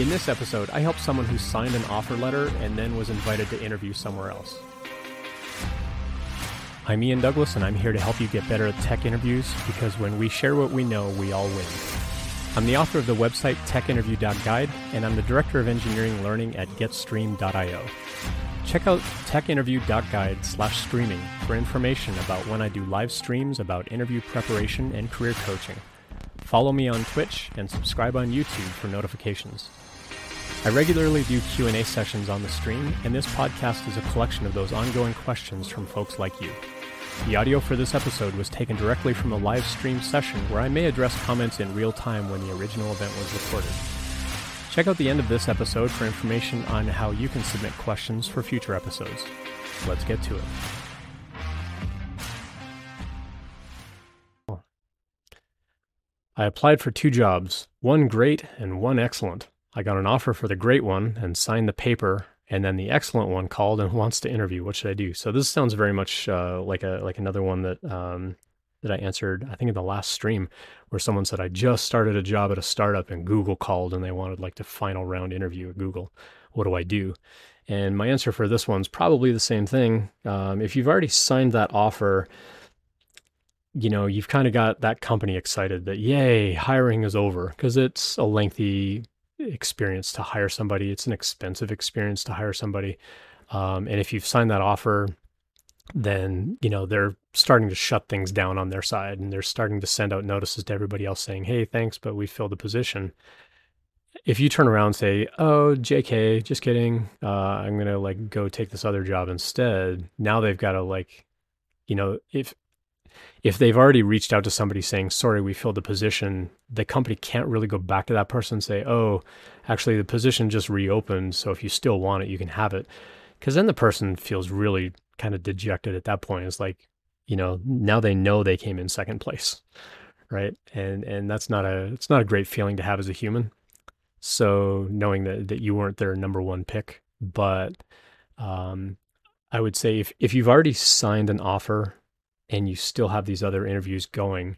In this episode, I helped someone who signed an offer letter and then was invited to interview somewhere else. I'm Ian Douglas, and I'm here to help you get better at tech interviews because when we share what we know, we all win. I'm the author of the website techinterview.guide, and I'm the director of engineering learning at getstream.io. Check out techinterview.guide slash streaming for information about when I do live streams about interview preparation and career coaching. Follow me on Twitch and subscribe on YouTube for notifications. I regularly do Q&A sessions on the stream, and this podcast is a collection of those ongoing questions from folks like you. The audio for this episode was taken directly from a live stream session where I may address comments in real time when the original event was recorded. Check out the end of this episode for information on how you can submit questions for future episodes. Let's get to it. I applied for two jobs, one great and one excellent. I got an offer for the great one and signed the paper and then the excellent one called and wants to interview. What should I do? So this sounds very much uh, like a like another one that um, that I answered. I think in the last stream where someone said I just started a job at a startup and Google called and they wanted like the final round interview at Google. What do I do? And my answer for this one's probably the same thing. Um, if you've already signed that offer, you know you've kind of got that company excited that yay hiring is over because it's a lengthy experience to hire somebody. It's an expensive experience to hire somebody. Um, and if you've signed that offer, then you know they're starting to shut things down on their side, and they're starting to send out notices to everybody else saying, "Hey, thanks, but we filled the position." If you turn around and say, "Oh, J.K., just kidding. Uh, I'm gonna like go take this other job instead," now they've got to like, you know, if if they've already reached out to somebody saying, sorry, we filled the position, the company can't really go back to that person and say, oh, actually, the position just reopened. So if you still want it, you can have it. Because then the person feels really kind of dejected at that point. It's like, you know, now they know they came in second place. Right. And and that's not a it's not a great feeling to have as a human. So knowing that that you weren't their number one pick. But um I would say if, if you've already signed an offer and you still have these other interviews going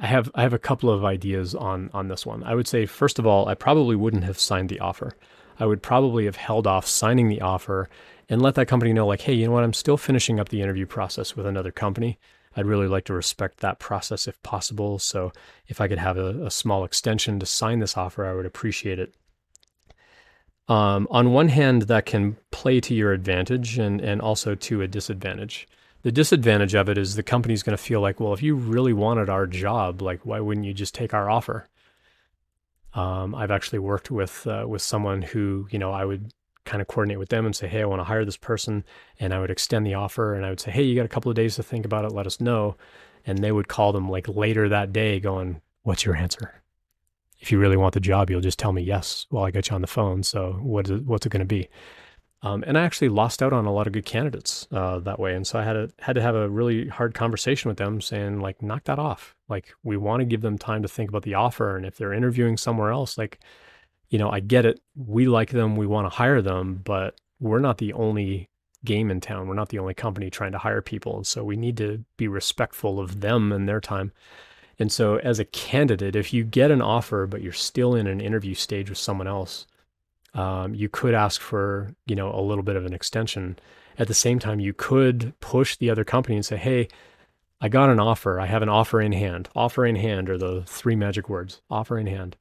I have I have a couple of ideas on on this one. I would say first of all, I probably wouldn't have signed the offer. I would probably have held off signing the offer and let that company know like, "Hey, you know what? I'm still finishing up the interview process with another company. I'd really like to respect that process if possible. So, if I could have a, a small extension to sign this offer, I would appreciate it." Um, on one hand, that can play to your advantage and, and also to a disadvantage. The disadvantage of it is the company's going to feel like, well, if you really wanted our job, like, why wouldn't you just take our offer? Um, I've actually worked with uh, with someone who, you know, I would kind of coordinate with them and say, hey, I want to hire this person, and I would extend the offer, and I would say, hey, you got a couple of days to think about it, let us know, and they would call them like later that day, going, what's your answer? If you really want the job, you'll just tell me yes while I get you on the phone. So what is it, what's it going to be? Um, and I actually lost out on a lot of good candidates uh, that way, and so I had to had to have a really hard conversation with them, saying like, knock that off. Like we want to give them time to think about the offer, and if they're interviewing somewhere else, like, you know, I get it. We like them, we want to hire them, but we're not the only game in town. We're not the only company trying to hire people, so we need to be respectful of them and their time. And so, as a candidate, if you get an offer but you're still in an interview stage with someone else, um, you could ask for you know a little bit of an extension. At the same time, you could push the other company and say, "Hey, I got an offer. I have an offer in hand. Offer in hand are the three magic words. Offer in hand.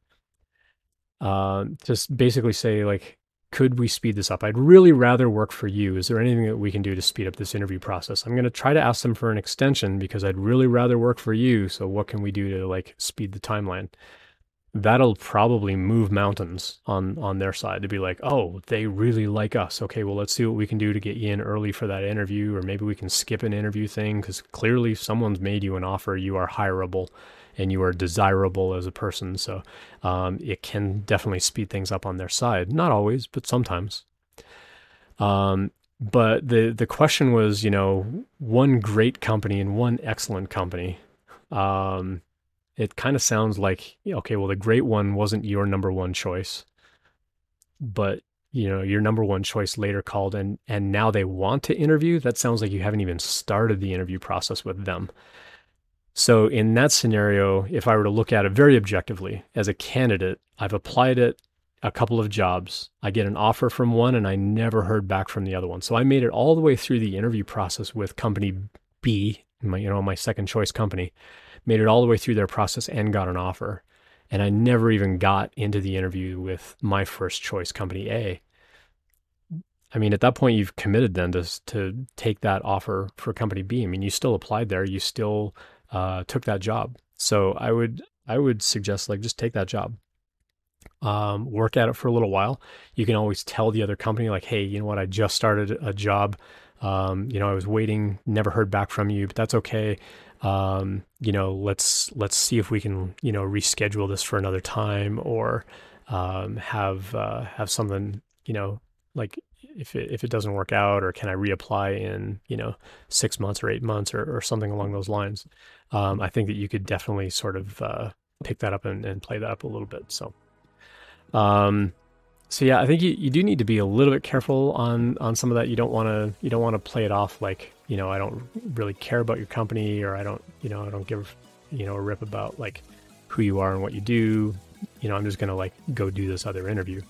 Uh, just basically say like, could we speed this up? I'd really rather work for you. Is there anything that we can do to speed up this interview process? I'm going to try to ask them for an extension because I'd really rather work for you. So what can we do to like speed the timeline? That'll probably move mountains on on their side to be like, "Oh, they really like us. Okay, well, let's see what we can do to get you in early for that interview or maybe we can skip an interview thing cuz clearly someone's made you an offer, you are hireable." And you are desirable as a person. So um, it can definitely speed things up on their side. Not always, but sometimes. Um, but the the question was, you know, one great company and one excellent company. Um, it kind of sounds like okay, well, the great one wasn't your number one choice, but you know your number one choice later called and and now they want to interview that sounds like you haven't even started the interview process with them So, in that scenario, if I were to look at it very objectively as a candidate, I've applied it a couple of jobs. I get an offer from one and I never heard back from the other one. So, I made it all the way through the interview process with company B, my, you know, my second choice company, made it all the way through their process and got an offer. And I never even got into the interview with my first choice company A. I mean, at that point, you've committed then to, to take that offer for company B. I mean, you still applied there, you still uh, took that job. So I would I would suggest like just take that job. Um, work at it for a little while. You can always tell the other company like, hey, you know what? I just started a job. Um, you know, I was waiting, never heard back from you, but that's okay. Um, you know, let's let's see if we can you know reschedule this for another time or um, have uh, have something you know like if it, if it doesn't work out or can I reapply in, you know, six months or eight months or, or something along those lines. Um, I think that you could definitely sort of uh, pick that up and, and, play that up a little bit. So, um, so yeah, I think you, you do need to be a little bit careful on, on some of that. You don't want to, you don't want to play it off like, you know, I don't really care about your company or I don't, you know, I don't give, you know, a rip about like who you are and what you do. You know, I'm just to like go do this other interview.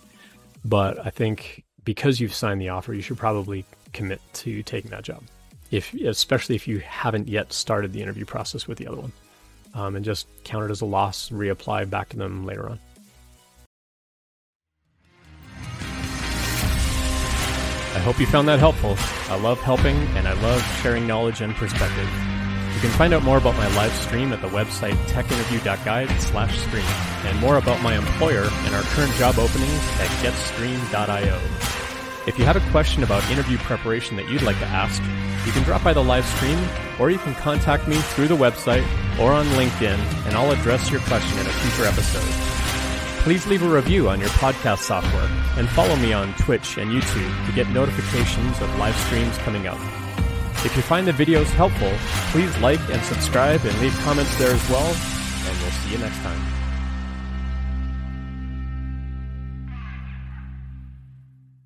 But I think because you've signed the offer, you should probably commit to taking that job. If especially if you haven't yet started the interview process with the other one, um, and just count it as a loss, reapply back to them later on. I hope you found that helpful. I love helping and I love sharing knowledge and perspective. You can find out more about my live stream at the website techinterview.guide slash stream and more about my employer and our current job openings at getstream.io. If you have a question about interview preparation that you'd like to ask, you can drop by the live stream or you can contact me through the website or on LinkedIn and I'll address your question in a future episode. Please leave a review on your podcast software and follow me on Twitch and YouTube to get notifications of live streams coming up. If you find the videos helpful, please like and subscribe and leave comments there as well, and we'll see you next time.